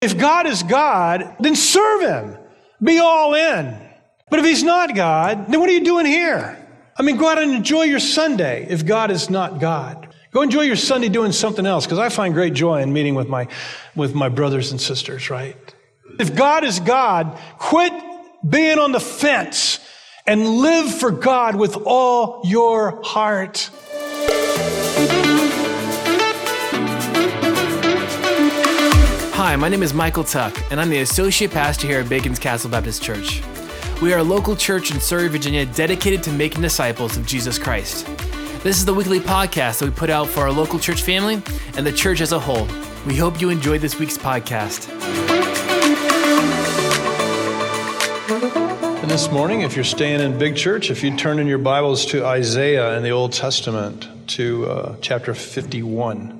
If God is God, then serve Him. Be all in. But if He's not God, then what are you doing here? I mean, go out and enjoy your Sunday if God is not God. Go enjoy your Sunday doing something else because I find great joy in meeting with my, with my brothers and sisters, right? If God is God, quit being on the fence and live for God with all your heart. Hi, my name is Michael Tuck, and I'm the Associate Pastor here at Bacon's Castle Baptist Church. We are a local church in Surry, Virginia, dedicated to making disciples of Jesus Christ. This is the weekly podcast that we put out for our local church family and the church as a whole. We hope you enjoyed this week's podcast. And this morning, if you're staying in Big Church, if you turn in your Bibles to Isaiah in the Old Testament, to uh, chapter 51.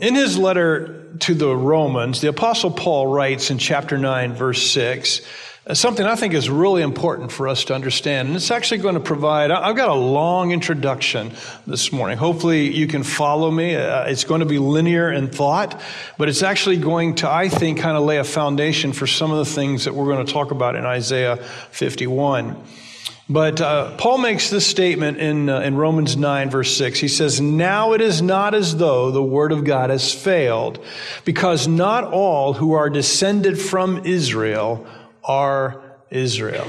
In his letter to the Romans, the Apostle Paul writes in chapter 9, verse 6, uh, something I think is really important for us to understand. And it's actually going to provide, I've got a long introduction this morning. Hopefully you can follow me. Uh, it's going to be linear in thought, but it's actually going to, I think, kind of lay a foundation for some of the things that we're going to talk about in Isaiah 51. But uh, Paul makes this statement in, uh, in Romans 9, verse 6. He says, Now it is not as though the word of God has failed, because not all who are descended from Israel are Israel.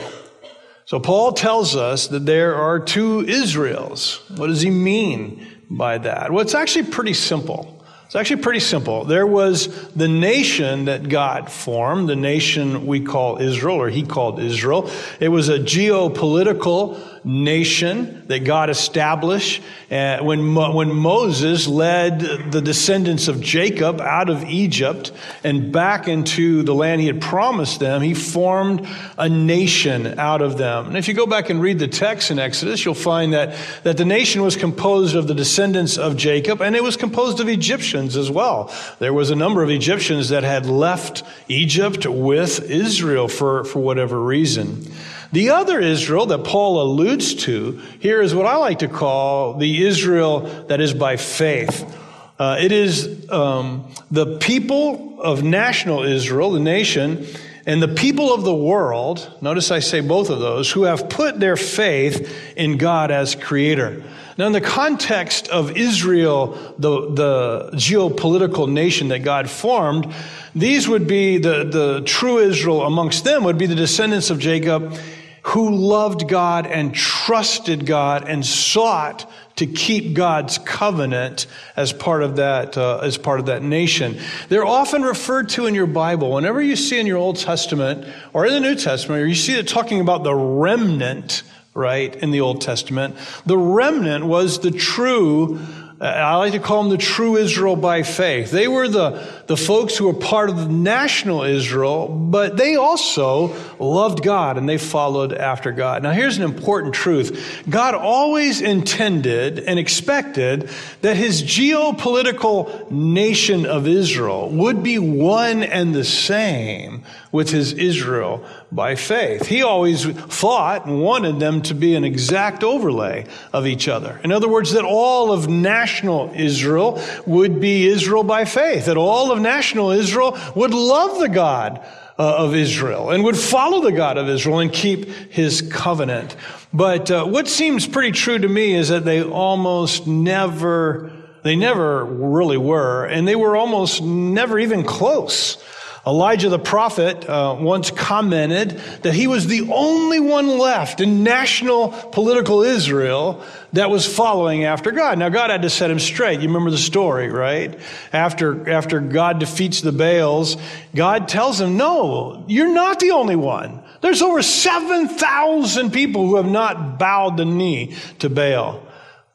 So Paul tells us that there are two Israels. What does he mean by that? Well, it's actually pretty simple. It's actually pretty simple. There was the nation that God formed, the nation we call Israel, or he called Israel. It was a geopolitical nation that God established uh, when, when Moses led the descendants of Jacob out of Egypt and back into the land he had promised them. He formed a nation out of them. And if you go back and read the text in Exodus, you'll find that, that the nation was composed of the descendants of Jacob and it was composed of Egyptians as well. There was a number of Egyptians that had left Egypt with Israel for, for whatever reason. The other Israel that Paul alludes to here is what I like to call the Israel that is by faith. Uh, it is um, the people of national Israel, the nation, and the people of the world, notice I say both of those, who have put their faith in God as creator. Now, in the context of Israel, the, the geopolitical nation that God formed, these would be the, the true Israel amongst them, would be the descendants of Jacob who loved God and trusted God and sought to keep God's covenant as part of that uh, as part of that nation. They're often referred to in your Bible. Whenever you see in your Old Testament or in the New Testament, or you see it talking about the remnant, right, in the Old Testament, the remnant was the true I like to call them the true Israel by faith. They were the, the folks who were part of the national Israel, but they also loved God and they followed after God. Now, here's an important truth God always intended and expected that his geopolitical nation of Israel would be one and the same with his Israel by faith. He always thought and wanted them to be an exact overlay of each other. In other words, that all of national Israel would be Israel by faith, that all of national Israel would love the God uh, of Israel and would follow the God of Israel and keep his covenant. But uh, what seems pretty true to me is that they almost never, they never really were, and they were almost never even close. Elijah the prophet uh, once commented that he was the only one left in national political Israel that was following after God. Now, God had to set him straight. You remember the story, right? After, after God defeats the Baals, God tells him, No, you're not the only one. There's over 7,000 people who have not bowed the knee to Baal.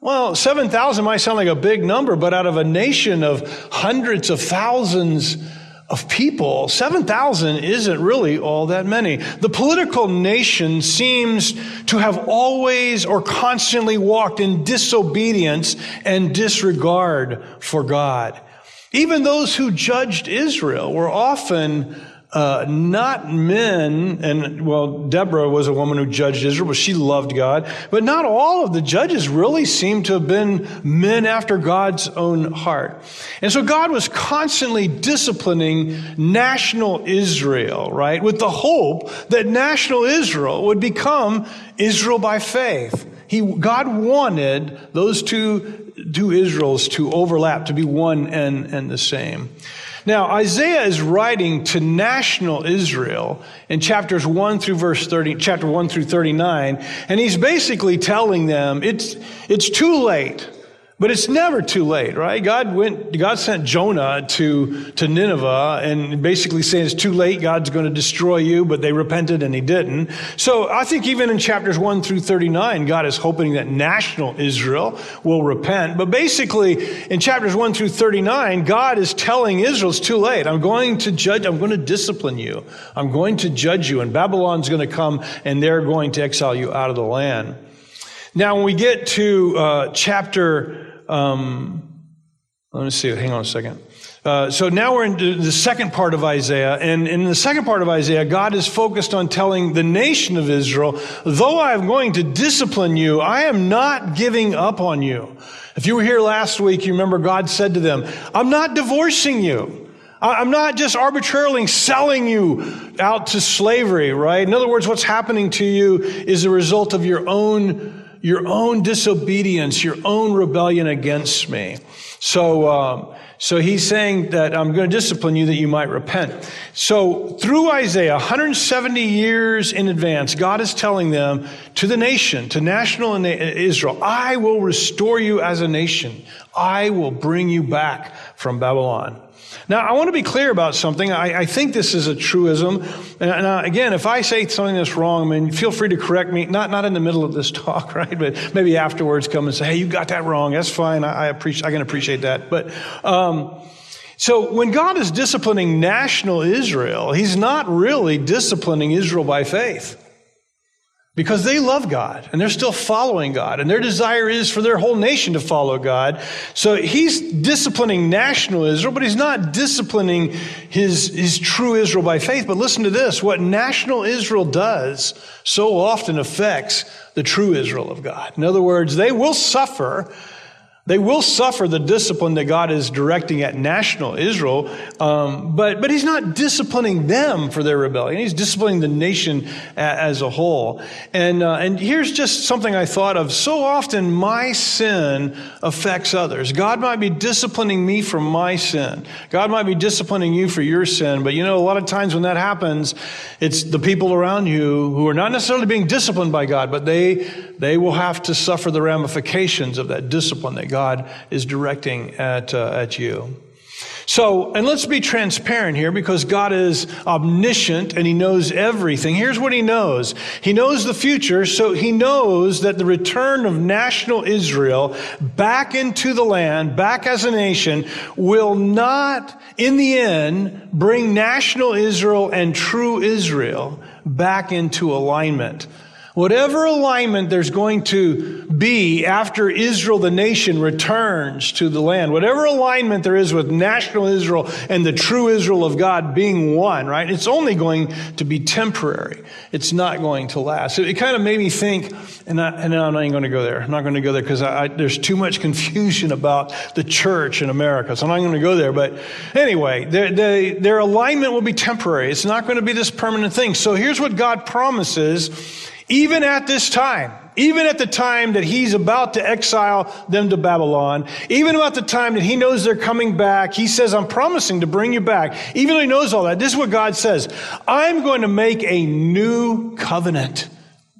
Well, 7,000 might sound like a big number, but out of a nation of hundreds of thousands, of people, 7,000 isn't really all that many. The political nation seems to have always or constantly walked in disobedience and disregard for God. Even those who judged Israel were often uh, not men, and well, Deborah was a woman who judged Israel, but she loved God. But not all of the judges really seem to have been men after God's own heart. And so God was constantly disciplining national Israel, right, with the hope that national Israel would become Israel by faith. He, God wanted those two, two Israels to overlap, to be one and, and the same. Now, Isaiah is writing to national Israel in chapters 1 through verse 30, chapter 1 through 39, and he's basically telling them it's, it's too late but it's never too late, right? God went, God sent Jonah to, to Nineveh and basically saying it's too late, God's going to destroy you, but they repented and he didn't. So I think even in chapters 1 through 39, God is hoping that national Israel will repent. But basically, in chapters 1 through 39, God is telling Israel it's too late. I'm going to judge, I'm going to discipline you. I'm going to judge you, and Babylon's going to come and they're going to exile you out of the land. Now, when we get to uh, chapter um, let me see, hang on a second. Uh, so now we're in the second part of Isaiah, and in the second part of Isaiah, God is focused on telling the nation of Israel, though I am going to discipline you, I am not giving up on you. If you were here last week, you remember God said to them, I'm not divorcing you. I'm not just arbitrarily selling you out to slavery, right? In other words, what's happening to you is a result of your own your own disobedience, your own rebellion against me. So, um, so he's saying that I'm going to discipline you that you might repent. So through Isaiah, 170 years in advance, God is telling them to the nation, to national Israel, I will restore you as a nation. I will bring you back from Babylon. Now, I want to be clear about something. I, I think this is a truism. And, and uh, again, if I say something that's wrong, I mean, feel free to correct me. Not, not in the middle of this talk, right? But maybe afterwards come and say, hey, you got that wrong. That's fine. I, I appreciate, I can appreciate that. But, um, so when God is disciplining national Israel, He's not really disciplining Israel by faith because they love God and they're still following God and their desire is for their whole nation to follow God. So he's disciplining national Israel, but he's not disciplining his, his true Israel by faith. But listen to this. What national Israel does so often affects the true Israel of God. In other words, they will suffer they will suffer the discipline that God is directing at national Israel, um, but, but He's not disciplining them for their rebellion. He's disciplining the nation as a whole. And, uh, and here's just something I thought of. So often my sin affects others. God might be disciplining me for my sin. God might be disciplining you for your sin. But you know, a lot of times when that happens, it's the people around you who are not necessarily being disciplined by God, but they, they will have to suffer the ramifications of that discipline that is directing at, uh, at you. So, and let's be transparent here because God is omniscient and He knows everything. Here's what He knows. He knows the future, so He knows that the return of national Israel back into the land, back as a nation, will not, in the end, bring national Israel and true Israel back into alignment Whatever alignment there's going to be after Israel, the nation, returns to the land, whatever alignment there is with national Israel and the true Israel of God being one, right? It's only going to be temporary. It's not going to last. It, it kind of made me think, and, I, and I'm not even going to go there. I'm not going to go there because there's too much confusion about the church in America. So I'm not going to go there. But anyway, their, their alignment will be temporary. It's not going to be this permanent thing. So here's what God promises even at this time, even at the time that he's about to exile them to Babylon, even about the time that he knows they're coming back, he says, I'm promising to bring you back. Even though he knows all that, this is what God says. I'm going to make a new covenant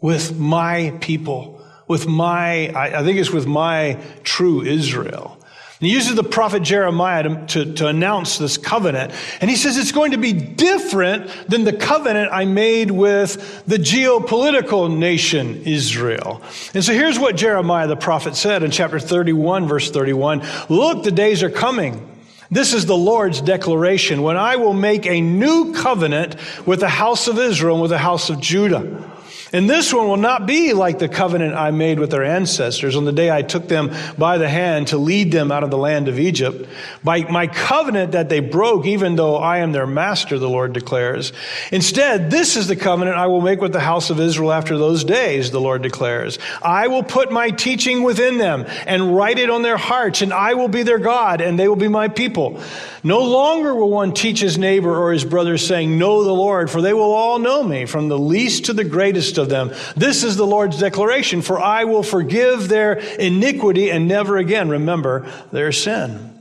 with my people, with my, I think it's with my true Israel. He uses the prophet Jeremiah to, to, to, announce this covenant. And he says it's going to be different than the covenant I made with the geopolitical nation Israel. And so here's what Jeremiah the prophet said in chapter 31, verse 31 Look, the days are coming. This is the Lord's declaration when I will make a new covenant with the house of Israel and with the house of Judah. And this one will not be like the covenant I made with their ancestors on the day I took them by the hand to lead them out of the land of Egypt. By my covenant that they broke, even though I am their master, the Lord declares. Instead, this is the covenant I will make with the house of Israel after those days, the Lord declares. I will put my teaching within them and write it on their hearts, and I will be their God, and they will be my people. No longer will one teach his neighbor or his brother saying, Know the Lord, for they will all know me, from the least to the greatest of them. This is the Lord's declaration, for I will forgive their iniquity and never again remember their sin.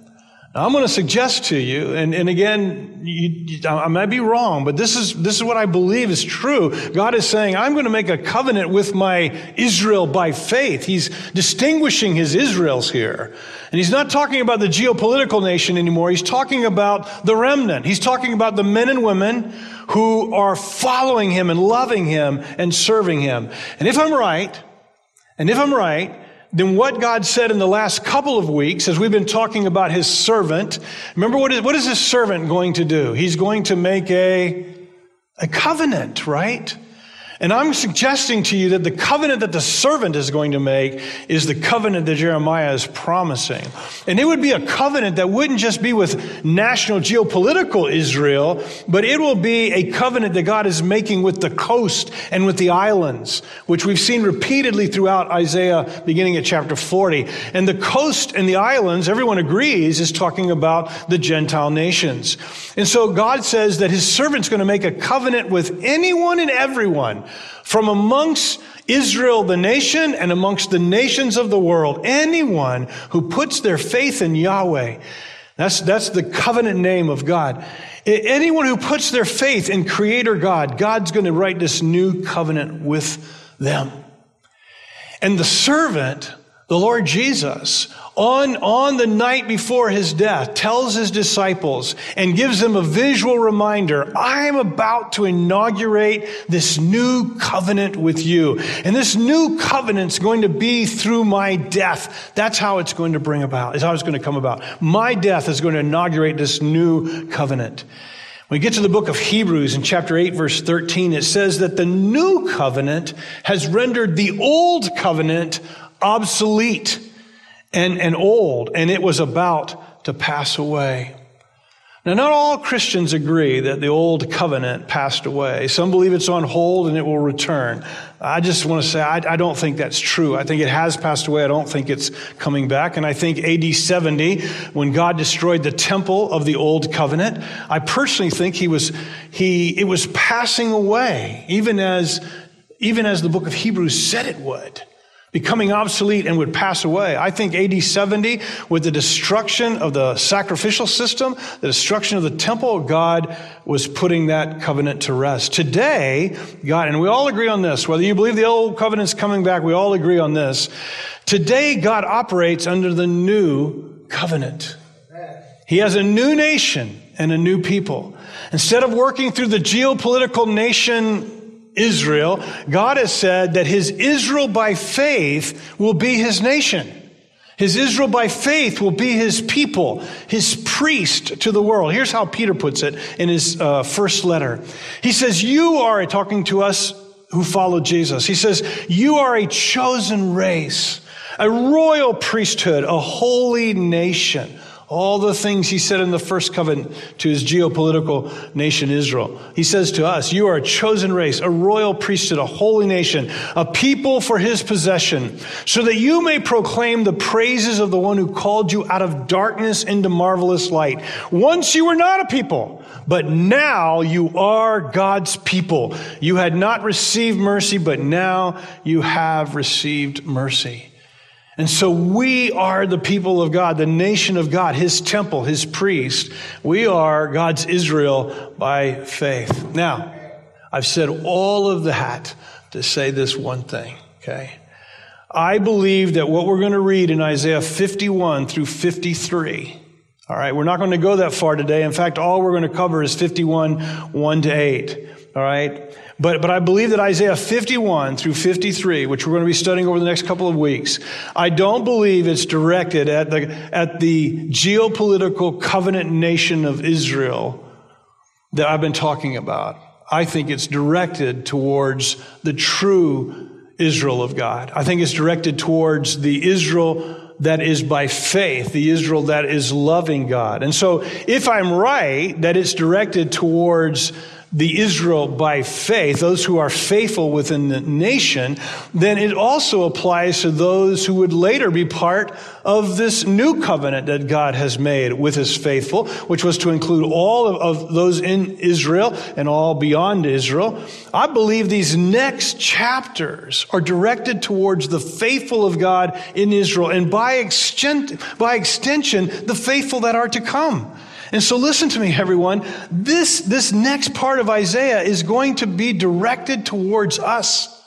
Now, I'm going to suggest to you, and, and again, you, I might be wrong, but this is, this is what I believe is true. God is saying, I'm going to make a covenant with my Israel by faith. He's distinguishing his Israels here. And he's not talking about the geopolitical nation anymore. He's talking about the remnant. He's talking about the men and women who are following him and loving him and serving him. And if I'm right, and if I'm right, then what God said in the last couple of weeks, as we've been talking about his servant, remember what is, what is his servant going to do? He's going to make a, a covenant, right? And I'm suggesting to you that the covenant that the servant is going to make is the covenant that Jeremiah is promising. And it would be a covenant that wouldn't just be with national geopolitical Israel, but it will be a covenant that God is making with the coast and with the islands, which we've seen repeatedly throughout Isaiah beginning at chapter 40. And the coast and the islands, everyone agrees, is talking about the Gentile nations. And so God says that his servant's going to make a covenant with anyone and everyone from amongst Israel, the nation, and amongst the nations of the world, anyone who puts their faith in Yahweh, that's, that's the covenant name of God. Anyone who puts their faith in Creator God, God's going to write this new covenant with them. And the servant, the Lord Jesus, on, on the night before his death, tells his disciples and gives them a visual reminder I am about to inaugurate this new covenant with you. And this new covenant's going to be through my death. That's how it's going to bring about, is how it's going to come about. My death is going to inaugurate this new covenant. When we get to the book of Hebrews in chapter 8, verse 13, it says that the new covenant has rendered the old covenant obsolete and, and old, and it was about to pass away. Now, not all Christians agree that the old covenant passed away. Some believe it's on hold and it will return. I just want to say, I, I, don't think that's true. I think it has passed away. I don't think it's coming back. And I think AD 70, when God destroyed the temple of the old covenant, I personally think he was, he, it was passing away, even as, even as the book of Hebrews said it would becoming obsolete and would pass away. I think AD 70, with the destruction of the sacrificial system, the destruction of the temple, God was putting that covenant to rest. Today, God, and we all agree on this, whether you believe the old covenant's coming back, we all agree on this. Today, God operates under the new covenant. He has a new nation and a new people. Instead of working through the geopolitical nation Israel, God has said that his Israel by faith will be his nation. His Israel by faith will be his people, his priest to the world. Here's how Peter puts it in his uh, first letter. He says, You are, talking to us who follow Jesus, he says, You are a chosen race, a royal priesthood, a holy nation all the things he said in the first covenant to his geopolitical nation Israel. He says to us, You are a chosen race, a royal priesthood, a holy nation, a people for his possession, so that you may proclaim the praises of the one who called you out of darkness into marvelous light. Once you were not a people, but now you are God's people. You had not received mercy, but now you have received mercy. And so we are the people of God, the nation of God, His temple, His priest. We are God's Israel by faith. Now, I've said all of that to say this one thing, okay? I believe that what we're going to read in Isaiah 51 through 53, all right, we're not going to go that far today. In fact, all we're going to cover is 51, 1 to 8, all right? But, but I believe that Isaiah 51 through 53, which we're going to be studying over the next couple of weeks, I don't believe it's directed at the, at the geopolitical covenant nation of Israel that I've been talking about. I think it's directed towards the true Israel of God. I think it's directed towards the Israel that is by faith, the Israel that is loving God. And so if I'm right that it's directed towards the Israel by faith, those who are faithful within the nation, then it also applies to those who would later be part of this new covenant that God has made with his faithful, which was to include all of, those in Israel and all beyond Israel. I believe these next chapters are directed towards the faithful of God in Israel and by, extent, by extension, the faithful that are to come. And so listen to me, everyone. This, this next part of Isaiah is going to be directed towards us.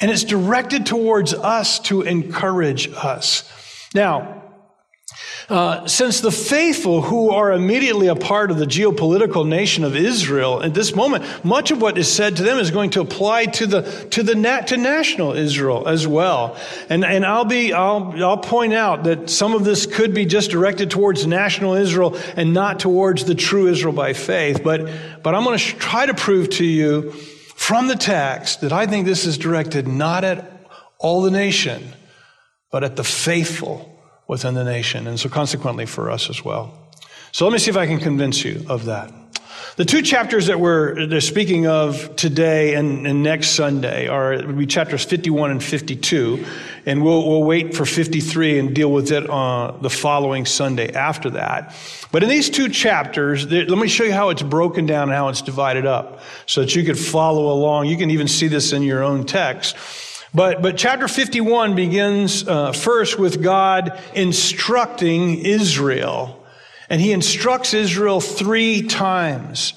And it's directed towards us to encourage us. Now, uh, since the faithful who are immediately a part of the geopolitical nation of Israel at this moment, much of what is said to them is going to apply to the to the nat, to national Israel as well. And and I'll be I'll I'll point out that some of this could be just directed towards national Israel and not towards the true Israel by faith. But but I'm going to try to prove to you from the text that I think this is directed not at all the nation, but at the faithful within the nation, and so consequently for us as well. So let me see if I can convince you of that. The two chapters that we're speaking of today and, and, next Sunday are would be chapters 51 and 52, and we'll, we'll wait for 53 and deal with it on the following Sunday after that. But in these two chapters, let me show you how it's broken down and how it's divided up, so that you could follow along. You can even see this in your own text. But, but chapter 51 begins uh, first with God instructing Israel. And he instructs Israel three times.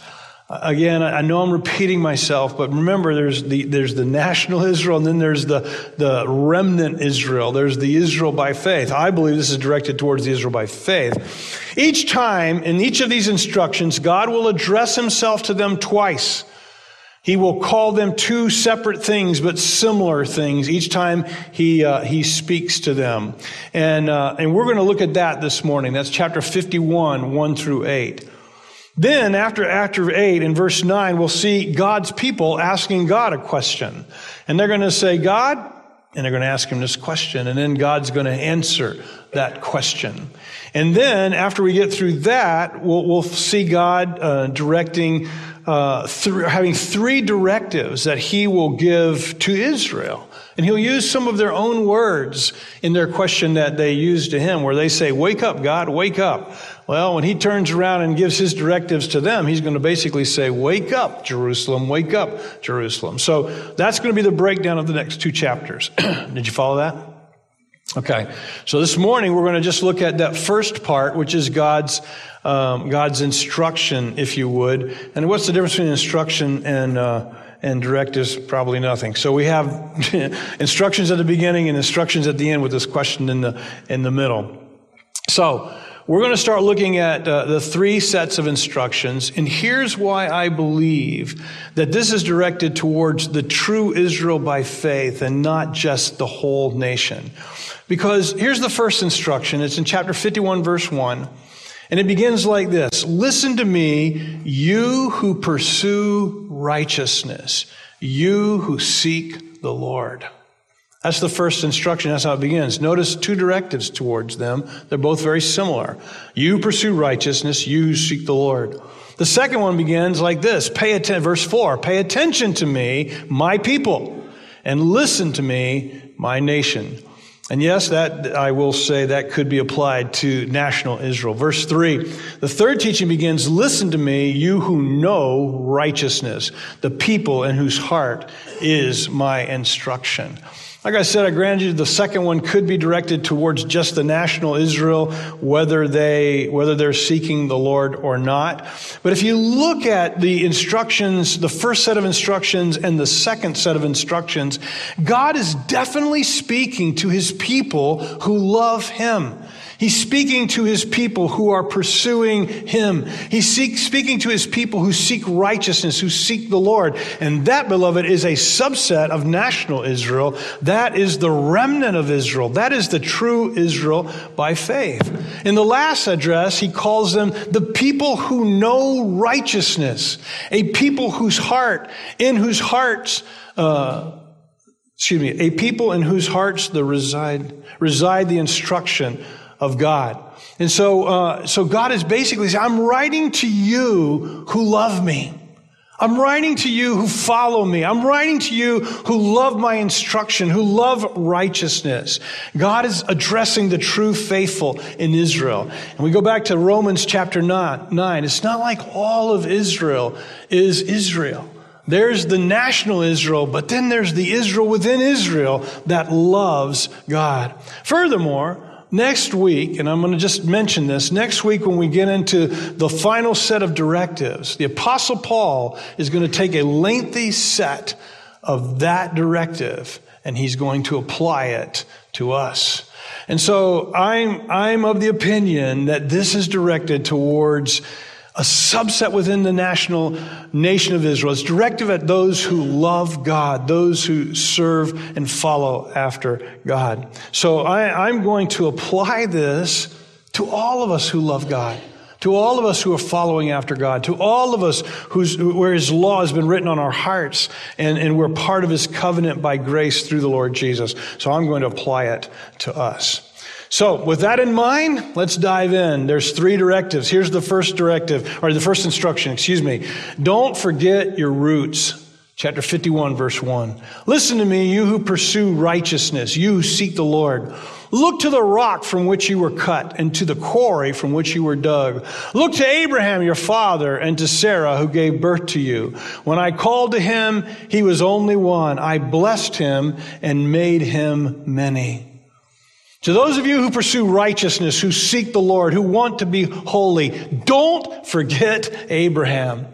Again, I know I'm repeating myself, but remember there's the, there's the national Israel and then there's the, the remnant Israel. There's the Israel by faith. I believe this is directed towards the Israel by faith. Each time in each of these instructions, God will address himself to them twice. He will call them two separate things, but similar things each time he, uh, he speaks to them. And, uh, and we're going to look at that this morning. That's chapter 51, 1 through 8. Then, after, after 8, in verse 9, we'll see God's people asking God a question. And they're going to say, God, and they're going to ask him this question, and then God's going to answer that question. And then, after we get through that, we'll, we'll see God uh, directing uh, th- having three directives that he will give to Israel. And he'll use some of their own words in their question that they use to him, where they say, Wake up, God, wake up. Well, when he turns around and gives his directives to them, he's going to basically say, Wake up, Jerusalem, wake up, Jerusalem. So that's going to be the breakdown of the next two chapters. Did you follow that? Okay. So this morning we're going to just look at that first part, which is God's um, God's instruction, if you would. And what's the difference between instruction and uh, and directives? Probably nothing. So we have instructions at the beginning and instructions at the end, with this question in the in the middle. So we're going to start looking at uh, the three sets of instructions, and here's why I believe that this is directed towards the true Israel by faith and not just the whole nation. Because here's the first instruction. It's in chapter 51, verse 1. And it begins like this Listen to me, you who pursue righteousness, you who seek the Lord. That's the first instruction. That's how it begins. Notice two directives towards them. They're both very similar. You pursue righteousness, you seek the Lord. The second one begins like this. Pay attention, verse four. Pay attention to me, my people, and listen to me, my nation. And yes, that I will say that could be applied to national Israel. Verse 3 The third teaching begins Listen to me, you who know righteousness, the people in whose heart is my instruction. Like I said, I grant you the second one could be directed towards just the national Israel, whether they, whether they're seeking the Lord or not. But if you look at the instructions, the first set of instructions and the second set of instructions, God is definitely speaking to his people who love him. He's speaking to his people who are pursuing him. He's seek, speaking to his people who seek righteousness, who seek the Lord. And that, beloved, is a subset of national Israel. That is the remnant of Israel. That is the true Israel by faith. In the last address, he calls them the people who know righteousness, a people whose heart, in whose hearts, uh, excuse me, a people in whose hearts the reside, reside the instruction of God. And so, uh, so God is basically saying, I'm writing to you who love me. I'm writing to you who follow me. I'm writing to you who love my instruction, who love righteousness. God is addressing the true faithful in Israel. And we go back to Romans chapter 9. It's not like all of Israel is Israel. There's the national Israel, but then there's the Israel within Israel that loves God. Furthermore, next week, and I'm going to just mention this, next week when we get into the final set of directives, the Apostle Paul is going to take a lengthy set of that directive and he's going to apply it to us. And so I'm, I'm of the opinion that this is directed towards a subset within the national nation of Israel. It's directed at those who love God, those who serve and follow after God. So I, I'm going to apply this to all of us who love God to all of us who are following after God, to all of us whose, where His law has been written on our hearts, and, and we're part of His covenant by grace through the Lord Jesus. So I'm going to apply it to us. So, with that in mind, let's dive in. There's three directives. Here's the first directive, or the first instruction, excuse me. Don't forget your roots. Chapter 51, verse 1. Listen to me, you who pursue righteousness, you who seek the Lord. Look to the rock from which you were cut and to the quarry from which you were dug. Look to Abraham, your father, and to Sarah, who gave birth to you. When I called to him, he was only one. I blessed him and made him many. To those of you who pursue righteousness, who seek the Lord, who want to be holy, don't forget Abraham.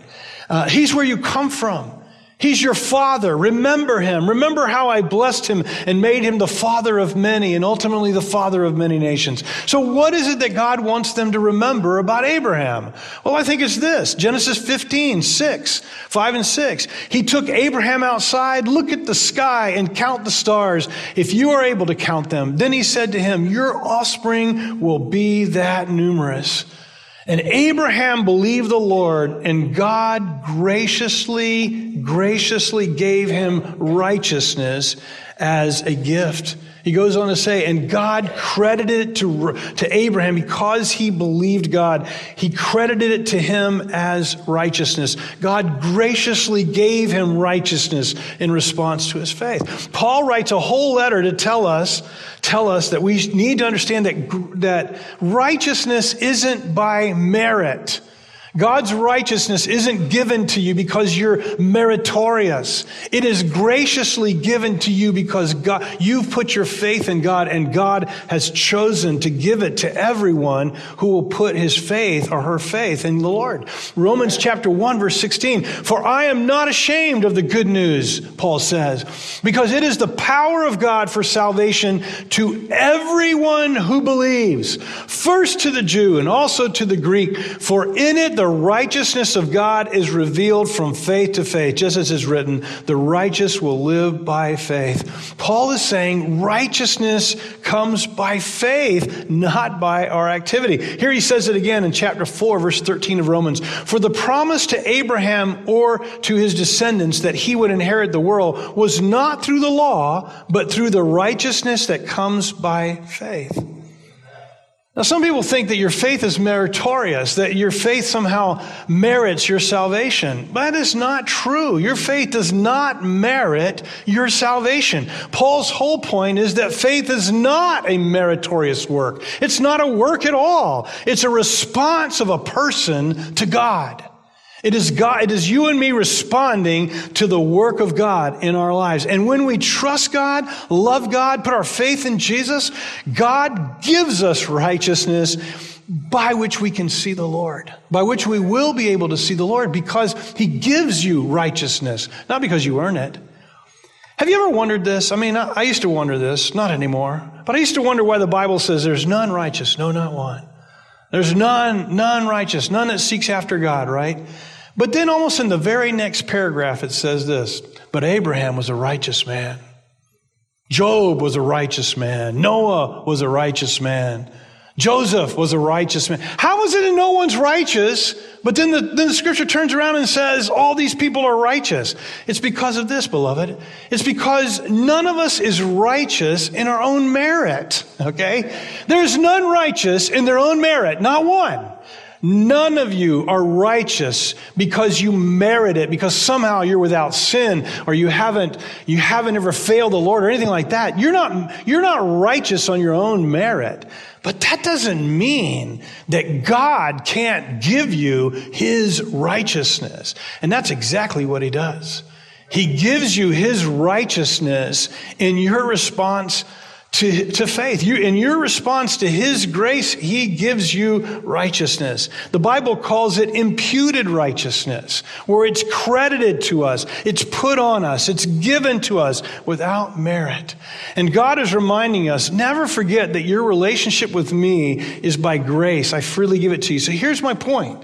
Uh, he's where you come from. He's your father. Remember him. Remember how I blessed him and made him the father of many and ultimately the father of many nations. So what is it that God wants them to remember about Abraham? Well, I think it's this. Genesis 15, 6, 5 and 6. He took Abraham outside, look at the sky and count the stars. If you are able to count them, then he said to him, your offspring will be that numerous. And Abraham believed the Lord, and God graciously, graciously gave him righteousness as a gift. He goes on to say, and God credited it to, to Abraham because he believed God. He credited it to him as righteousness. God graciously gave him righteousness in response to his faith. Paul writes a whole letter to tell us, tell us that we need to understand that, that righteousness isn't by merit. God's righteousness isn't given to you because you're meritorious. It is graciously given to you because God, you've put your faith in God and God has chosen to give it to everyone who will put his faith or her faith in the Lord. Romans chapter 1 verse 16. For I am not ashamed of the good news, Paul says, because it is the power of God for salvation to everyone who believes. First to the Jew and also to the Greek, for in it the righteousness of God is revealed from faith to faith, just as is written, the righteous will live by faith. Paul is saying righteousness comes by faith, not by our activity. Here he says it again in chapter 4, verse 13 of Romans. For the promise to Abraham or to his descendants that he would inherit the world was not through the law, but through the righteousness that comes by faith. Now, some people think that your faith is meritorious, that your faith somehow merits your salvation. That is not true. Your faith does not merit your salvation. Paul's whole point is that faith is not a meritorious work. It's not a work at all. It's a response of a person to God. It is God, it is you and me responding to the work of God in our lives. And when we trust God, love God, put our faith in Jesus, God gives us righteousness by which we can see the Lord, by which we will be able to see the Lord because He gives you righteousness, not because you earn it. Have you ever wondered this? I mean, I, used to wonder this, not anymore, but I used to wonder why the Bible says there's none righteous, no, not one. There's none, none righteous, none that seeks after God, right? But then almost in the very next paragraph, it says this, but Abraham was a righteous man. Job was a righteous man. Noah was a righteous man. Joseph was a righteous man. How is it that no one's righteous, but then the, then the scripture turns around and says all these people are righteous? It's because of this, beloved. It's because none of us is righteous in our own merit, okay? There's none righteous in their own merit, not one. None of you are righteous because you merit it, because somehow you're without sin or you haven't, you haven't ever failed the Lord or anything like that. You're not, you're not righteous on your own merit. But that doesn't mean that God can't give you his righteousness. And that's exactly what he does. He gives you his righteousness in your response to, to faith. You, in your response to His grace, He gives you righteousness. The Bible calls it imputed righteousness, where it's credited to us, it's put on us, it's given to us without merit. And God is reminding us, never forget that your relationship with me is by grace. I freely give it to you. So here's my point.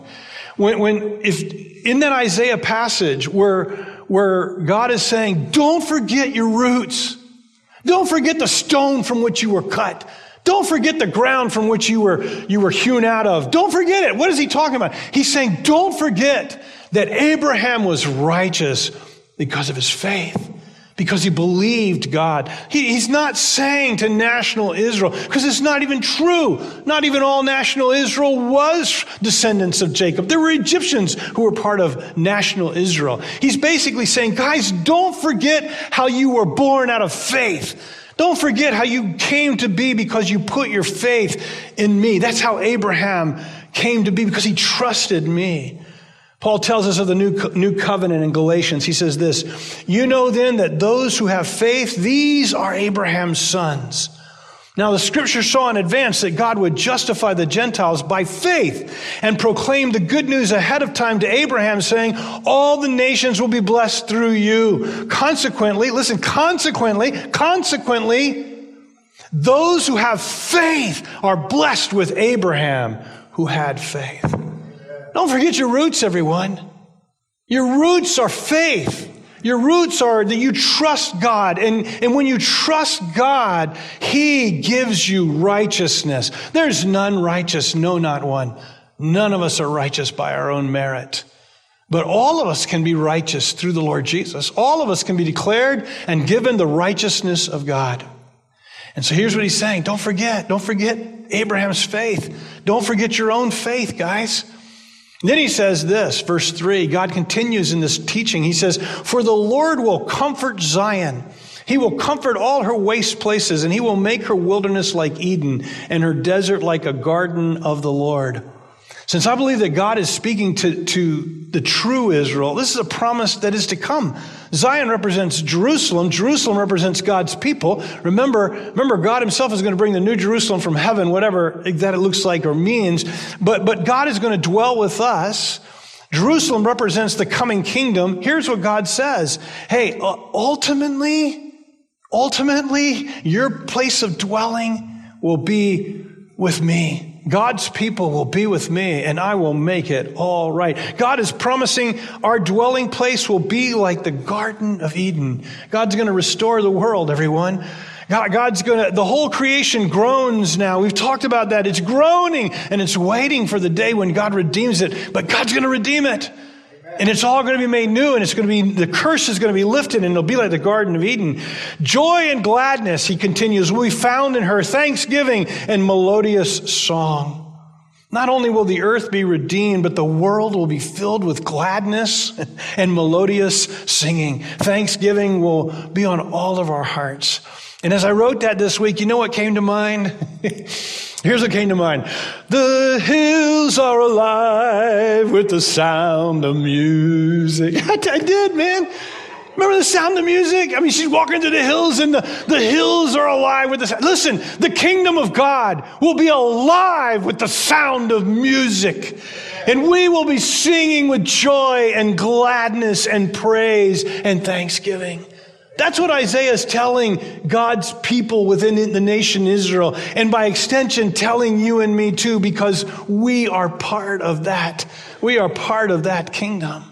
When, when if in that Isaiah passage where, where God is saying, don't forget your roots. Don't forget the stone from which you were cut. Don't forget the ground from which you were, you were hewn out of. Don't forget it. What is he talking about? He's saying, don't forget that Abraham was righteous because of his faith because he believed God. He, he's not saying to national Israel, because it's not even true. Not even all national Israel was descendants of Jacob. There were Egyptians who were part of national Israel. He's basically saying, guys, don't forget how you were born out of faith. Don't forget how you came to be because you put your faith in me. That's how Abraham came to be because he trusted me. Paul tells us of the new, new covenant in Galatians. He says this, you know then that those who have faith, these are Abraham's sons. Now the scripture saw in advance that God would justify the Gentiles by faith and proclaim the good news ahead of time to Abraham saying, all the nations will be blessed through you. Consequently, listen, consequently, consequently, those who have faith are blessed with Abraham who had faith. Don't forget your roots, everyone. Your roots are faith. Your roots are that you trust God. And, and when you trust God, He gives you righteousness. There's none righteous, no, not one. None of us are righteous by our own merit. But all of us can be righteous through the Lord Jesus. All of us can be declared and given the righteousness of God. And so here's what he's saying. Don't forget, don't forget Abraham's faith. Don't forget your own faith, guys. Then he says this, verse 3, God continues in this teaching. He says, For the Lord will comfort Zion. He will comfort all her waste places, and he will make her wilderness like Eden, and her desert like a garden of the Lord. Since I believe that God is speaking to, to the true Israel, this is a promise that is to come. Zion represents Jerusalem. Jerusalem represents God's people. Remember, remember, God himself is going to bring the new Jerusalem from heaven, whatever that it looks like or means. But, but God is going to dwell with us. Jerusalem represents the coming kingdom. Here's what God says. Hey, uh, ultimately, ultimately, your place of dwelling will be with me. God's people will be with me and I will make it all right. God is promising our dwelling place will be like the Garden of Eden. God's going to restore the world, everyone. God, God's going to, the whole creation groans now. We've talked about that. It's groaning and it's waiting for the day when God redeems it, but God's going to redeem it. And it's all going to be made new, and it's going to be, the curse is going to be lifted, and it'll be like the Garden of Eden. Joy and gladness, he continues, will be found in her, thanksgiving and melodious song. Not only will the earth be redeemed, but the world will be filled with gladness and melodious singing. Thanksgiving will be on all of our hearts. And as I wrote that this week, you know what came to mind? Here's what came to mind. The hills are alive with the sound of music. I, did, man. Remember the sound of music? I mean, she's walking through the hills and the, the hills are alive with the sound. Listen, the kingdom of God will be alive with the sound of music. And we will be singing with joy and gladness and praise and thanksgiving. That's what Isaiah is telling God's people within the nation Israel, and by extension, telling you and me too, because we are part of that. We are part of that kingdom.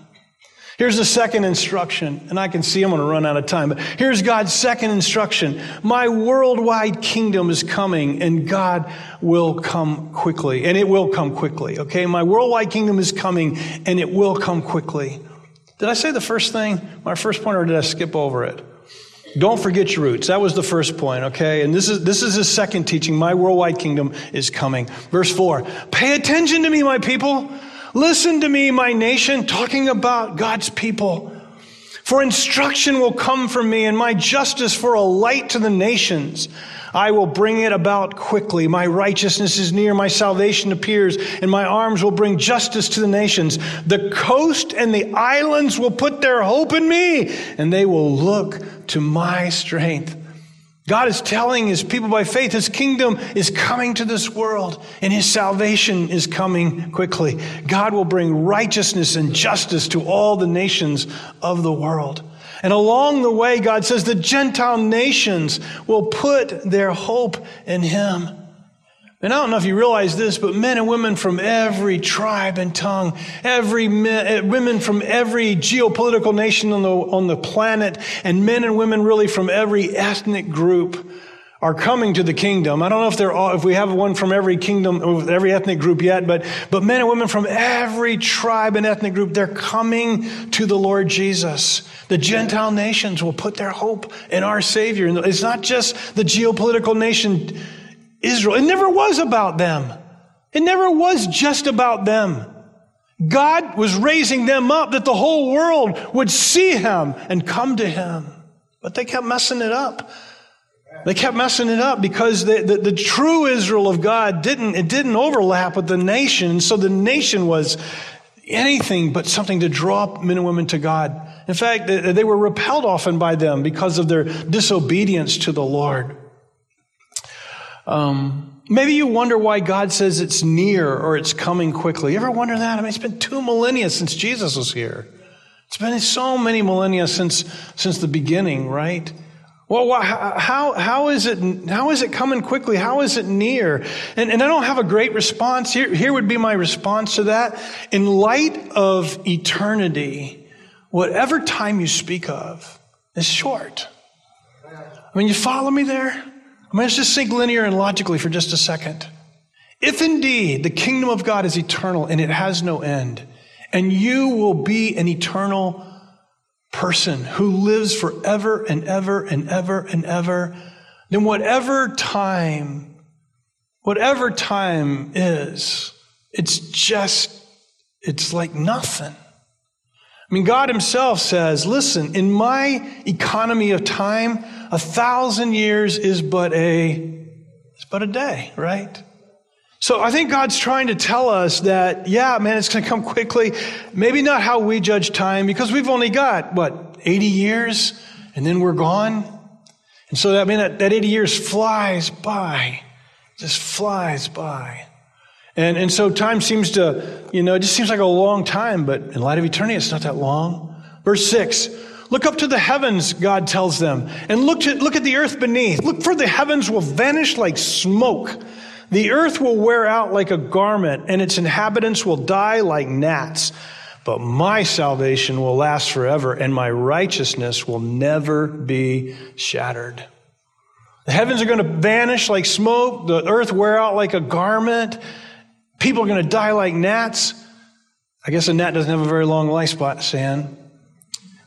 Here's the second instruction, and I can see I'm going to run out of time, but here's God's second instruction. My worldwide kingdom is coming, and God will come quickly, and it will come quickly, okay? My worldwide kingdom is coming, and it will come quickly. Did I say the first thing, my first point, or did I skip over it? Don't forget your roots. That was the first point, okay? And this is, this is his second teaching. My worldwide kingdom is coming. Verse four. Pay attention to me, my people. Listen to me, my nation, talking about God's people. For instruction will come from me and my justice for a light to the nations. I will bring it about quickly. My righteousness is near. My salvation appears and my arms will bring justice to the nations. The coast and the islands will put their hope in me and they will look to my strength. God is telling his people by faith his kingdom is coming to this world and his salvation is coming quickly. God will bring righteousness and justice to all the nations of the world. And along the way, God says the Gentile nations will put their hope in him. And I don't know if you realize this, but men and women from every tribe and tongue, every men, eh, women from every geopolitical nation on the, on the planet, and men and women really from every ethnic group are coming to the kingdom. I don't know if they're all, if we have one from every kingdom, every ethnic group yet, but, but men and women from every tribe and ethnic group, they're coming to the Lord Jesus. The Gentile nations will put their hope in our Savior. And It's not just the geopolitical nation Israel. It never was about them. It never was just about them. God was raising them up that the whole world would see him and come to him. But they kept messing it up. They kept messing it up because the, the, the, true Israel of God didn't, it didn't overlap with the nation. So the nation was anything but something to draw men and women to God. In fact, they were repelled often by them because of their disobedience to the Lord. Um, maybe you wonder why God says it's near or it's coming quickly. You ever wonder that? I mean, it's been two millennia since Jesus was here. It's been so many millennia since, since the beginning, right? Well, how, how, is it, how is it coming quickly? How is it near? And, and I don't have a great response. Here, here would be my response to that. In light of eternity, whatever time you speak of is short. I mean, you follow me there? I mean, let's just think linear and logically for just a second. If indeed the kingdom of God is eternal and it has no end, and you will be an eternal person who lives forever and ever and ever and ever, then whatever time, whatever time is, it's just, it's like nothing. I mean, God Himself says, listen, in my economy of time, a thousand years is but a, it's but a day, right? So I think God's trying to tell us that, yeah, man, it's going to come quickly. Maybe not how we judge time because we've only got, what, 80 years and then we're gone. And so, I mean, that, that 80 years flies by, just flies by. And, and so time seems to, you know, it just seems like a long time, but in light of eternity, it's not that long. Verse 6 Look up to the heavens, God tells them, and look, to, look at the earth beneath. Look, for the heavens will vanish like smoke. The earth will wear out like a garment, and its inhabitants will die like gnats. But my salvation will last forever, and my righteousness will never be shattered. The heavens are going to vanish like smoke, the earth wear out like a garment. People are going to die like gnats. I guess a gnat doesn't have a very long lifespan.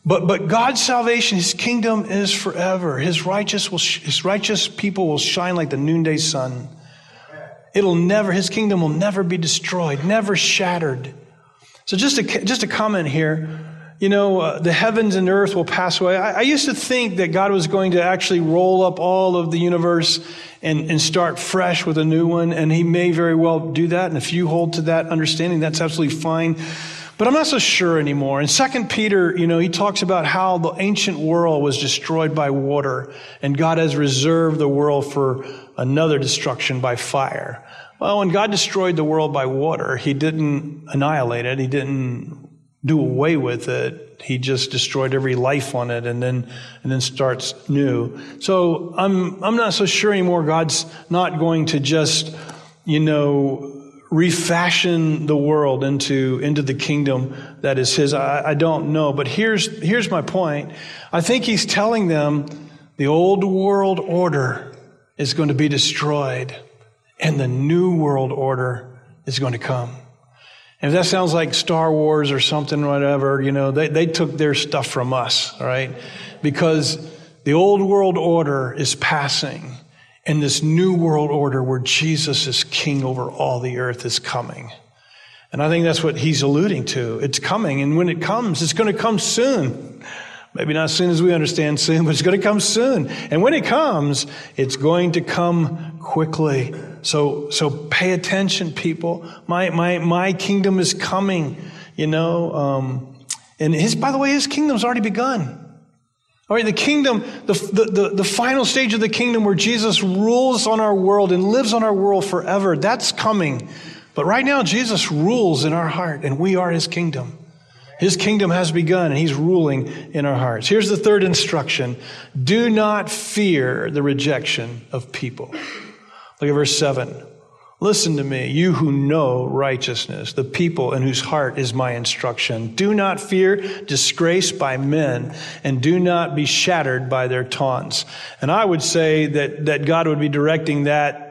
But, but God's salvation, His kingdom is forever. His righteous, will, His righteous people will shine like the noonday sun. It'll never, His kingdom will never be destroyed, never shattered. So just a, just a comment here. You know, uh, the heavens and earth will pass away. I, I used to think that God was going to actually roll up all of the universe and, and start fresh with a new one, and He may very well do that. And if you hold to that understanding, that's absolutely fine. But I'm not so sure anymore. In 2 Peter, you know, he talks about how the ancient world was destroyed by water and God has reserved the world for another destruction by fire. Well, when God destroyed the world by water, he didn't annihilate it. He didn't do away with it He just destroyed every life on it and then, and then starts new. So I'm, I'm not so sure anymore God's not going to just, you know, refashion the world into, into the kingdom that is his. I, I don't know. But here's, here's my point. I think he's telling them the old world order is going to be destroyed and the new world order is going to come. And if that sounds like Star Wars or something, whatever, you know, they, they took their stuff from us, right? Because the old world order is passing and this new world order where Jesus is king over all the earth is coming. And I think that's what he's alluding to. It's coming. And when it comes, it's going to come soon. Maybe not as soon as we understand soon, but it's going to come soon. And when it comes, it's going to come quickly. So, so pay attention, people. My, my, my kingdom is coming, you know. Um, and his, by the way, his kingdom's already begun. All right, the kingdom, the, the, the, the, final stage of the kingdom where Jesus rules on our world and lives on our world forever, that's coming. But right now, Jesus rules in our heart, and we are his kingdom. His kingdom has begun, and he's ruling in our hearts. Here's the third instruction do not fear the rejection of people. Look at verse 7. Listen to me, you who know righteousness, the people in whose heart is my instruction. Do not fear disgrace by men, and do not be shattered by their taunts. And I would say that, that God would be directing that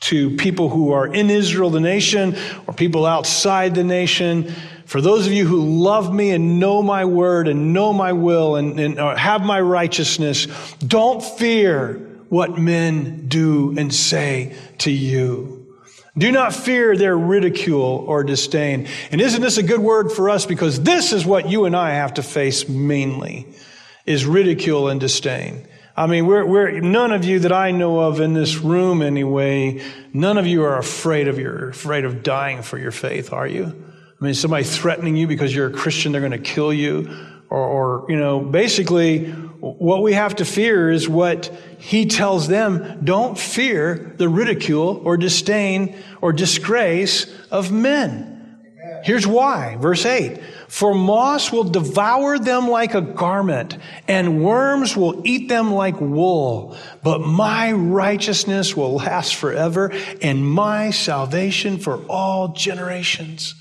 to people who are in Israel, the nation, or people outside the nation. For those of you who love me and know my word and know my will and, and uh, have my righteousness, don't fear what men do and say to you. Do not fear their ridicule or disdain. And isn't this a good word for us? Because this is what you and I have to face mainly, is ridicule and disdain. I mean, we're, we're, none of you that I know of in this room anyway, none of you are afraid of your, afraid of dying for your faith, are you? I mean, somebody threatening you because you're a Christian, they're going to kill you. Or, or, you know, basically, what we have to fear is what he tells them don't fear the ridicule or disdain or disgrace of men. Here's why. Verse 8 For moss will devour them like a garment, and worms will eat them like wool. But my righteousness will last forever, and my salvation for all generations.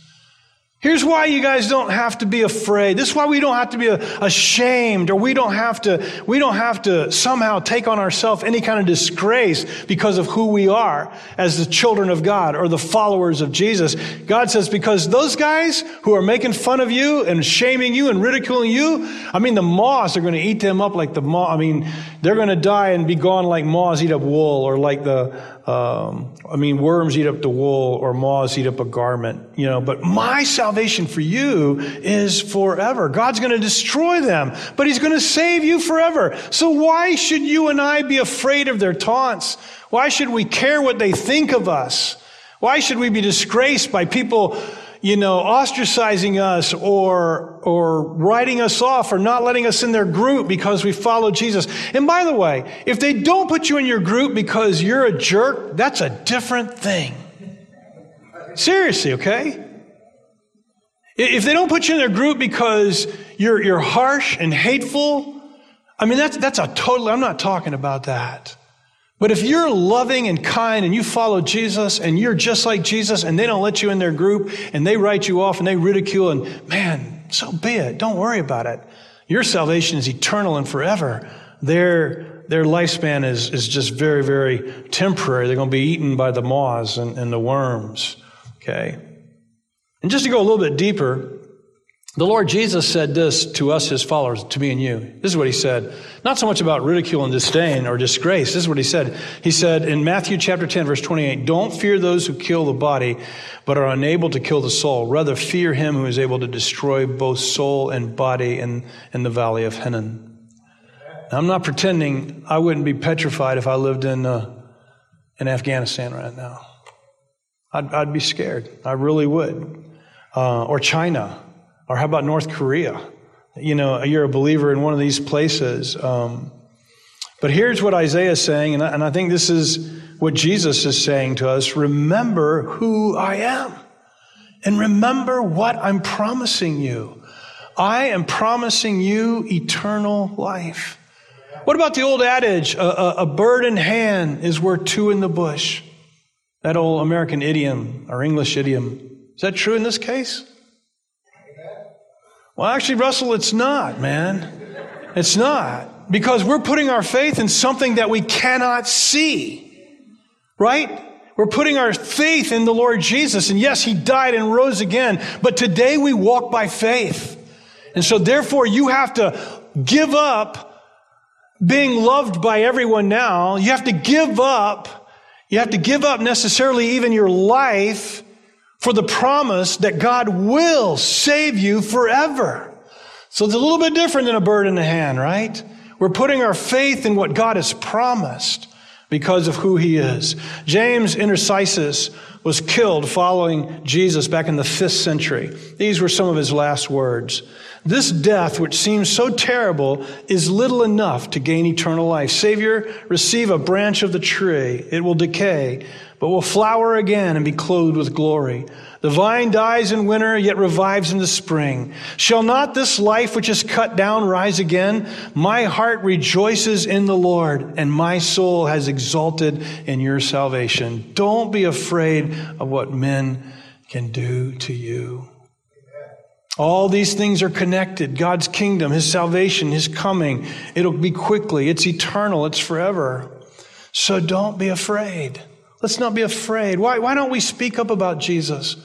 Here's why you guys don't have to be afraid. This is why we don't have to be ashamed or we don't have to, we don't have to somehow take on ourselves any kind of disgrace because of who we are as the children of God or the followers of Jesus. God says, because those guys who are making fun of you and shaming you and ridiculing you, I mean, the moths are going to eat them up like the moth. I mean, they're going to die and be gone like moths eat up wool or like the, um, I mean, worms eat up the wool or moths eat up a garment, you know, but my salvation for you is forever. God's going to destroy them, but He's going to save you forever. So why should you and I be afraid of their taunts? Why should we care what they think of us? Why should we be disgraced by people you know, ostracizing us or, or writing us off or not letting us in their group because we follow Jesus. And by the way, if they don't put you in your group because you're a jerk, that's a different thing. Seriously, okay? If they don't put you in their group because you're, you're harsh and hateful, I mean, that's, that's a totally, I'm not talking about that. But if you're loving and kind and you follow Jesus and you're just like Jesus and they don't let you in their group and they write you off and they ridicule and man, so be it. Don't worry about it. Your salvation is eternal and forever. Their, their lifespan is, is just very, very temporary. They're going to be eaten by the moths and, and the worms. Okay. And just to go a little bit deeper, the Lord Jesus said this to us, his followers, to me and you. This is what he said. Not so much about ridicule and disdain or disgrace. This is what he said. He said in Matthew chapter 10, verse 28, Don't fear those who kill the body, but are unable to kill the soul. Rather, fear him who is able to destroy both soul and body in, in the valley of Hinnom. Now, I'm not pretending I wouldn't be petrified if I lived in, uh, in Afghanistan right now. I'd, I'd be scared. I really would. Uh, or China. Or how about North Korea? You know, you're a believer in one of these places. Um, but here's what Isaiah is saying, and I, and I think this is what Jesus is saying to us remember who I am, and remember what I'm promising you. I am promising you eternal life. What about the old adage, a, a, a, bird in hand is worth two in the bush? That old American idiom or English idiom. Is that true in this case? Well, actually, Russell, it's not, man. It's not. Because we're putting our faith in something that we cannot see. Right? We're putting our faith in the Lord Jesus. And yes, He died and rose again. But today we walk by faith. And so therefore you have to give up being loved by everyone now. You have to give up, you have to give up necessarily even your life for the promise that God will save you forever. So it's a little bit different than a bird in the hand, right? We're putting our faith in what God has promised because of who he is. James Intercisus was killed following Jesus back in the fifth century. These were some of his last words. This death, which seems so terrible, is little enough to gain eternal life. Savior, receive a branch of the tree. It will decay, but will flower again and be clothed with glory. The vine dies in winter, yet revives in the spring. Shall not this life which is cut down rise again? My heart rejoices in the Lord, and my soul has exulted in your salvation. Don't be afraid of what men can do to you. All these things are connected. God's kingdom, His salvation, His coming. It'll be quickly. It's eternal. It's forever. So don't be afraid. Let's not be afraid. Why, why don't we speak up about Jesus?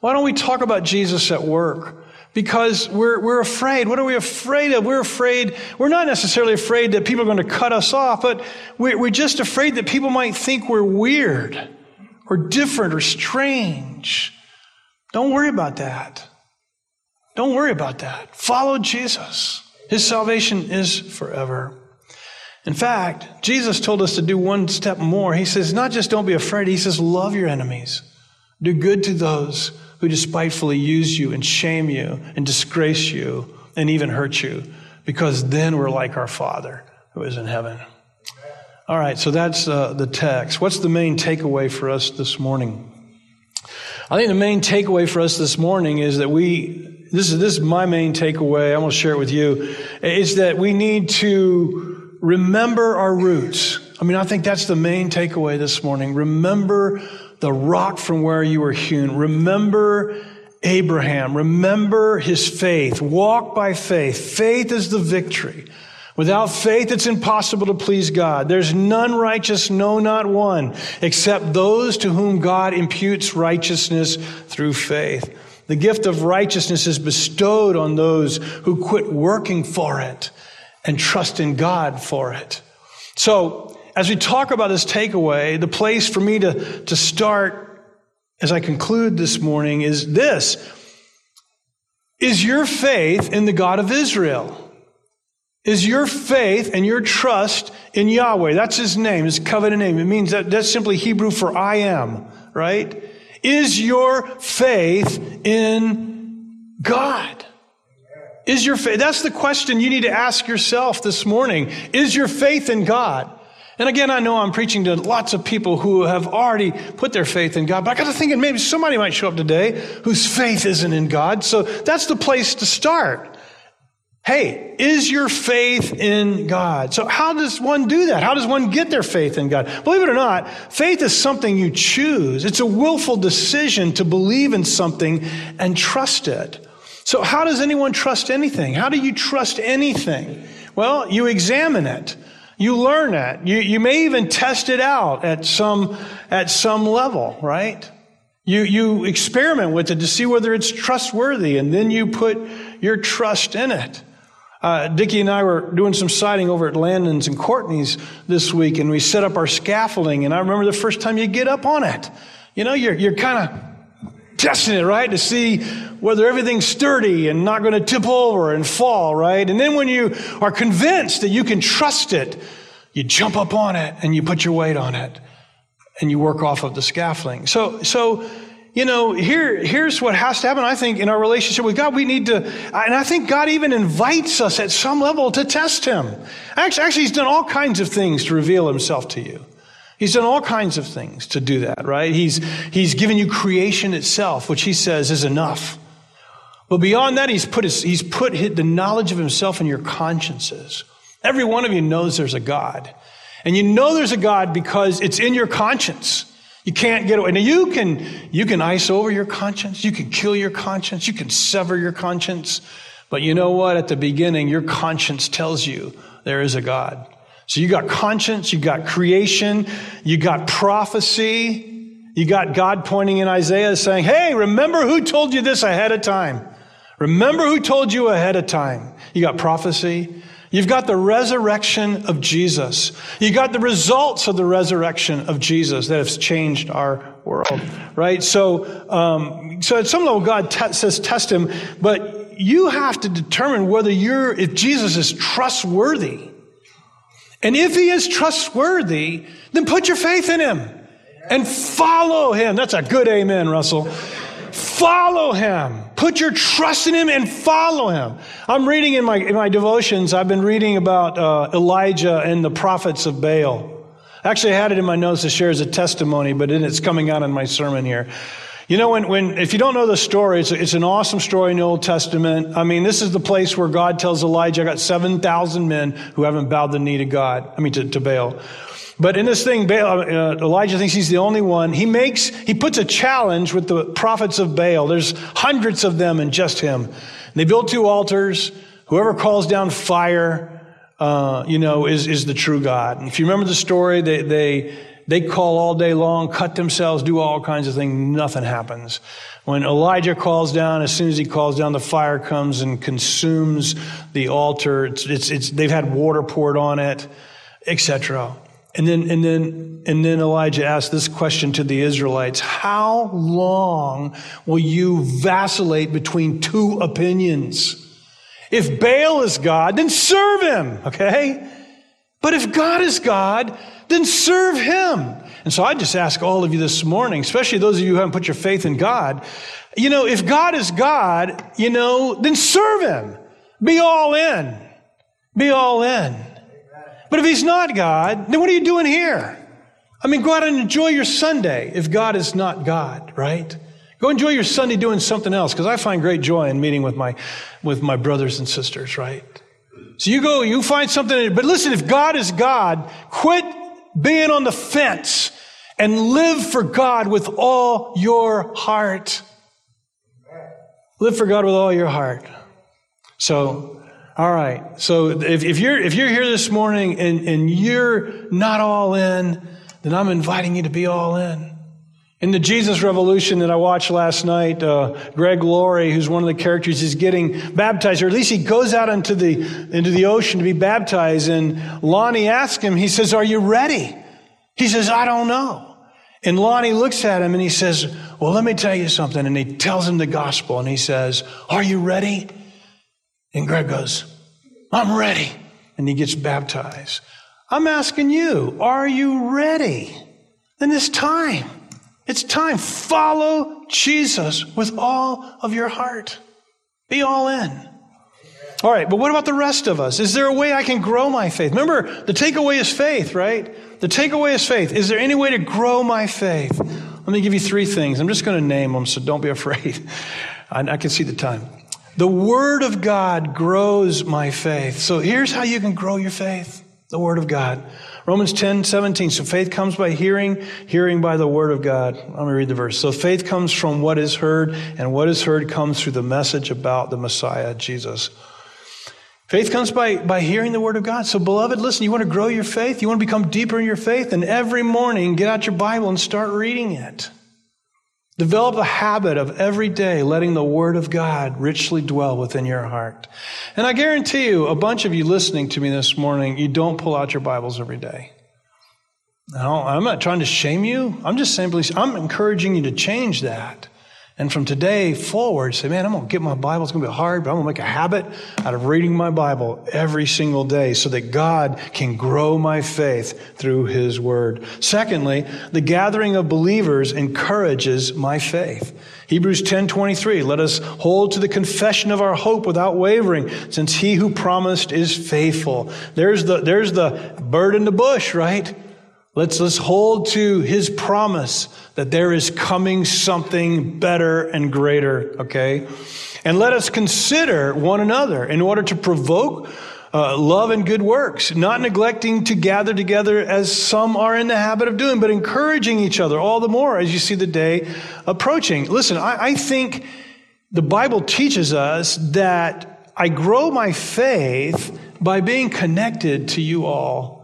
Why don't we talk about Jesus at work? Because we're, we're afraid. What are we afraid of? We're afraid, we're not necessarily afraid that people are going to cut us off, but we're, we're just afraid that people might think we're weird or different or strange. Don't worry about that. Don't worry about that. Follow Jesus. His salvation is forever. In fact, Jesus told us to do one step more. He says, not just don't be afraid, he says, love your enemies. Do good to those who despitefully use you and shame you and disgrace you and even hurt you, because then we're like our Father who is in heaven. All right, so that's uh, the text. What's the main takeaway for us this morning? I think the main takeaway for us this morning is that we this is, this is my main takeaway. I'm going to share it with you is that we need to remember our roots. I mean, I think that's the main takeaway this morning. Remember the rock from where you were hewn. Remember Abraham. Remember his faith. Walk by faith. Faith is the victory. Without faith, it's impossible to please God. There's none righteous, no, not one, except those to whom God imputes righteousness through faith. The gift of righteousness is bestowed on those who quit working for it and trust in God for it. So, as we talk about this takeaway, the place for me to, to start as I conclude this morning is this Is your faith in the God of Israel? Is your faith and your trust in Yahweh? That's his name, his covenant name. It means that that's simply Hebrew for I am, right? Is your faith in God? Is your faith, that's the question you need to ask yourself this morning. Is your faith in God? And again, I know I'm preaching to lots of people who have already put their faith in God, but I got to thinking maybe somebody might show up today whose faith isn't in God. So that's the place to start. Hey, is your faith in God? So how does one do that? How does one get their faith in God? Believe it or not, faith is something you choose. It's a willful decision to believe in something and trust it. So how does anyone trust anything? How do you trust anything? Well, you examine it. You learn it. You, you may even test it out at some, at some level, right? You, you experiment with it to see whether it's trustworthy and then you put your trust in it. Uh, Dickie and I were doing some siding over at Landon's and Courtney's this week, and we set up our scaffolding. And I remember the first time you get up on it. You know, you're, you're kind of testing it, right? To see whether everything's sturdy and not going to tip over and fall, right? And then when you are convinced that you can trust it, you jump up on it and you put your weight on it and you work off of the scaffolding. So, so, you know, here, here's what has to happen. I think in our relationship with God, we need to, and I think God even invites us at some level to test Him. Actually, actually, He's done all kinds of things to reveal Himself to you. He's done all kinds of things to do that, right? He's, he's given you creation itself, which He says is enough. But beyond that, he's put, his, he's put the knowledge of himself in your consciences. Every one of you knows there's a God. And you know there's a God because it's in your conscience. You can't get away. Now you can, you can ice over your conscience. You can kill your conscience. You can sever your conscience. But you know what? At the beginning, your conscience tells you there is a God. So you got conscience, you got creation, you got prophecy, you got God pointing in Isaiah saying, Hey, remember who told you this ahead of time? Remember who told you ahead of time? You got prophecy. You've got the resurrection of Jesus. You've got the results of the resurrection of Jesus that has changed our world, right? So, um, so at some level, God te- says test him, but you have to determine whether you're, if Jesus is trustworthy. And if he is trustworthy, then put your faith in him and follow him. That's a good amen, Russell. Follow him. Put your trust in him and follow him. I'm reading in my, in my devotions, I've been reading about uh, Elijah and the prophets of Baal. Actually, I had it in my notes to share as a testimony, but it's coming out in my sermon here. You know, when, when, if you don't know the story, it's, it's an awesome story in the Old Testament. I mean, this is the place where God tells Elijah, I got 7,000 men who haven't bowed the knee to God, I mean, to, to Baal. But in this thing, Baal, uh, Elijah thinks he's the only one. He makes, he puts a challenge with the prophets of Baal. There's hundreds of them and just him. And they build two altars. Whoever calls down fire, uh, you know, is, is the true God. And if you remember the story, they, they, they call all day long, cut themselves, do all kinds of things. Nothing happens. When Elijah calls down, as soon as he calls down, the fire comes and consumes the altar. It's, it's, it's they've had water poured on it, etc. And then, and then, and then Elijah asked this question to the Israelites. How long will you vacillate between two opinions? If Baal is God, then serve him, okay? But if God is God, then serve him. And so I just ask all of you this morning, especially those of you who haven't put your faith in God, you know, if God is God, you know, then serve him. Be all in. Be all in. But if he's not God, then what are you doing here? I mean, go out and enjoy your Sunday if God is not God, right? Go enjoy your Sunday doing something else because I find great joy in meeting with my, with my brothers and sisters, right? So you go, you find something, but listen, if God is God, quit being on the fence and live for God with all your heart. Live for God with all your heart. So, all right. So if, if, you're, if you're here this morning and, and you're not all in, then I'm inviting you to be all in. In the Jesus Revolution that I watched last night, uh, Greg Laurie, who's one of the characters, is getting baptized, or at least he goes out into the, into the ocean to be baptized. And Lonnie asks him, he says, Are you ready? He says, I don't know. And Lonnie looks at him and he says, Well, let me tell you something. And he tells him the gospel and he says, Are you ready? And Greg goes, I'm ready. And he gets baptized. I'm asking you, are you ready? Then it's time. It's time. Follow Jesus with all of your heart. Be all in. All right, but what about the rest of us? Is there a way I can grow my faith? Remember, the takeaway is faith, right? The takeaway is faith. Is there any way to grow my faith? Let me give you three things. I'm just going to name them, so don't be afraid. I, I can see the time. The Word of God grows my faith. So here's how you can grow your faith. The Word of God. Romans 10, 17. So faith comes by hearing, hearing by the Word of God. Let me read the verse. So faith comes from what is heard, and what is heard comes through the message about the Messiah, Jesus. Faith comes by, by hearing the Word of God. So, beloved, listen, you want to grow your faith? You want to become deeper in your faith? And every morning, get out your Bible and start reading it. Develop a habit of every day letting the Word of God richly dwell within your heart. And I guarantee you, a bunch of you listening to me this morning, you don't pull out your Bibles every day. I'm not trying to shame you. I'm just simply, I'm encouraging you to change that. And from today forward, say, man, I'm going to get my Bible. It's going to be hard, but I'm going to make a habit out of reading my Bible every single day so that God can grow my faith through His Word. Secondly, the gathering of believers encourages my faith. Hebrews 10 23, let us hold to the confession of our hope without wavering, since He who promised is faithful. There's the, there's the bird in the bush, right? Let's, let's hold to his promise that there is coming something better and greater, okay? And let us consider one another in order to provoke uh, love and good works, not neglecting to gather together as some are in the habit of doing, but encouraging each other all the more as you see the day approaching. Listen, I, I think the Bible teaches us that I grow my faith by being connected to you all,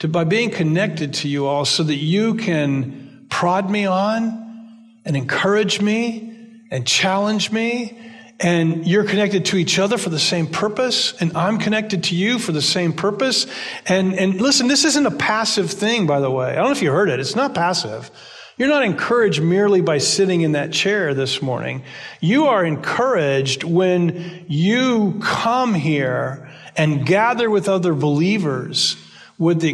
to, by being connected to you all so that you can prod me on and encourage me and challenge me and you're connected to each other for the same purpose, and I'm connected to you for the same purpose. And, and listen, this isn't a passive thing, by the way. I don't know if you heard it. It's not passive. You're not encouraged merely by sitting in that chair this morning. You are encouraged when you come here and gather with other believers with the,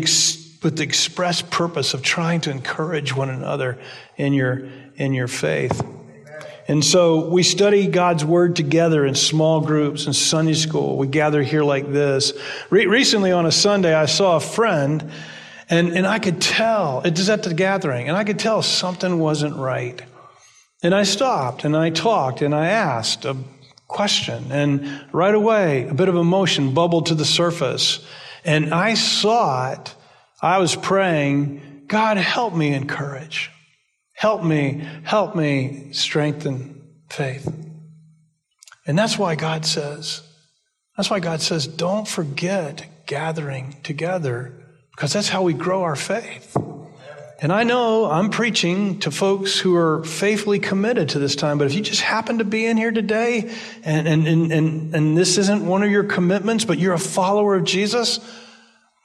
with the express purpose of trying to encourage one another in your, in your faith. And so we study God's Word together in small groups in Sunday school. We gather here like this. Re- recently on a Sunday, I saw a friend, and, and I could tell, it was at the gathering, and I could tell something wasn't right. And I stopped and I talked and I asked a question, and right away, a bit of emotion bubbled to the surface. And I saw it. I was praying, God, help me encourage. Help me, help me strengthen faith. And that's why God says, that's why God says, don't forget gathering together, because that's how we grow our faith. And I know I'm preaching to folks who are faithfully committed to this time, but if you just happen to be in here today and, and, and, and, and this isn't one of your commitments, but you're a follower of Jesus,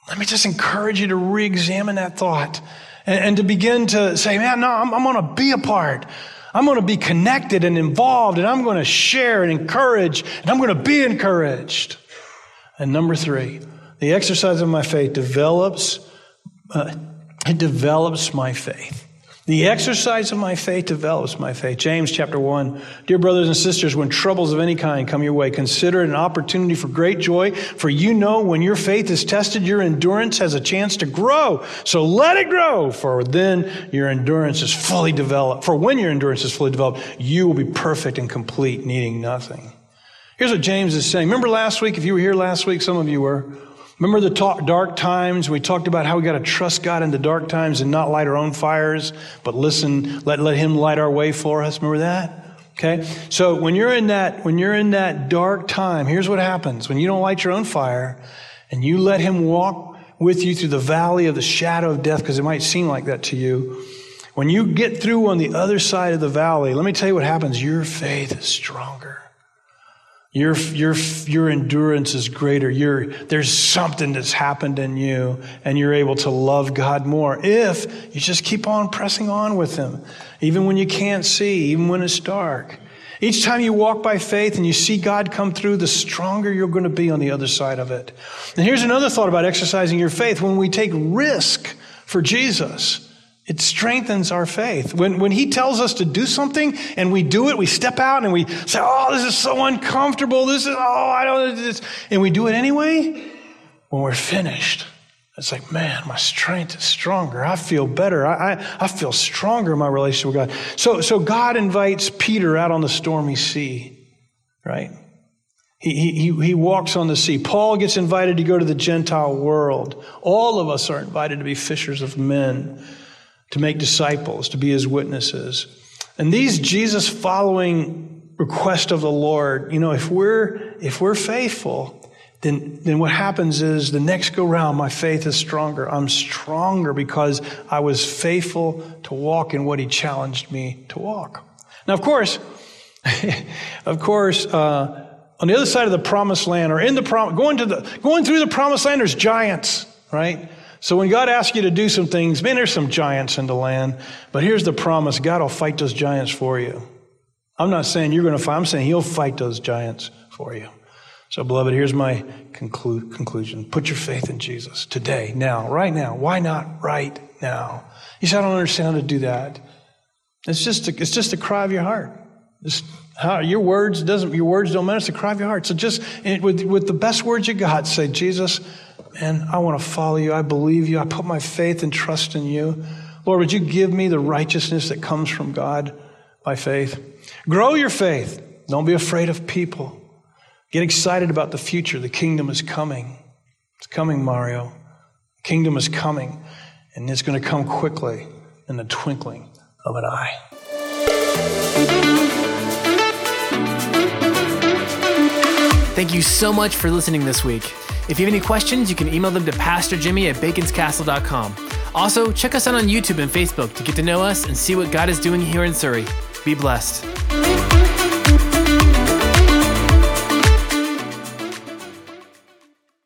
let me just encourage you to re examine that thought and, and to begin to say, man, no, I'm, I'm going to be a part. I'm going to be connected and involved, and I'm going to share and encourage, and I'm going to be encouraged. And number three, the exercise of my faith develops, uh, it develops my faith. The exercise of my faith develops my faith. James chapter 1. Dear brothers and sisters, when troubles of any kind come your way, consider it an opportunity for great joy, for you know when your faith is tested, your endurance has a chance to grow. So let it grow, for then your endurance is fully developed. For when your endurance is fully developed, you will be perfect and complete, needing nothing. Here's what James is saying. Remember last week, if you were here last week, some of you were. Remember the talk, dark times? We talked about how we got to trust God in the dark times and not light our own fires, but listen, let, let Him light our way for us. Remember that? Okay? So when you're in that, when you're in that dark time, here's what happens. When you don't light your own fire and you let Him walk with you through the valley of the shadow of death, because it might seem like that to you. When you get through on the other side of the valley, let me tell you what happens. Your faith is stronger. Your, your, your endurance is greater. Your, there's something that's happened in you, and you're able to love God more if you just keep on pressing on with Him, even when you can't see, even when it's dark. Each time you walk by faith and you see God come through, the stronger you're going to be on the other side of it. And here's another thought about exercising your faith. When we take risk for Jesus, it strengthens our faith. When, when he tells us to do something and we do it, we step out and we say, Oh, this is so uncomfortable. This is, oh, I don't, this. And we do it anyway. When we're finished, it's like, man, my strength is stronger. I feel better. I, I, I feel stronger in my relationship with God. So, so God invites Peter out on the stormy sea, right? He, he, he walks on the sea. Paul gets invited to go to the Gentile world. All of us are invited to be fishers of men to make disciples, to be his witnesses. And these Jesus following request of the Lord, you know, if we're, if we're faithful, then, then what happens is the next go round, my faith is stronger. I'm stronger because I was faithful to walk in what he challenged me to walk. Now, of course, of course, uh, on the other side of the promised land or in the prom- going to the, going through the promised land, there's giants, right? So when God asks you to do some things, man, there's some giants in the land, but here's the promise God will fight those giants for you. I'm not saying you're going to fight, I'm saying He'll fight those giants for you. So, beloved, here's my conclu- conclusion. Put your faith in Jesus today, now, right now. Why not right now? You say, I don't understand how to do that. It's just a, it's just a cry of your heart. How, your words doesn't your words don't matter. It's a cry of your heart. So just with with the best words you got, say, Jesus, man, I want to follow you. I believe you. I put my faith and trust in you. Lord, would you give me the righteousness that comes from God by faith? Grow your faith. Don't be afraid of people. Get excited about the future. The kingdom is coming. It's coming, Mario. The kingdom is coming, and it's going to come quickly in the twinkling of an eye. Thank you so much for listening this week. If you have any questions, you can email them to PastorJimmy at baconscastle.com. Also, check us out on YouTube and Facebook to get to know us and see what God is doing here in Surry. Be blessed.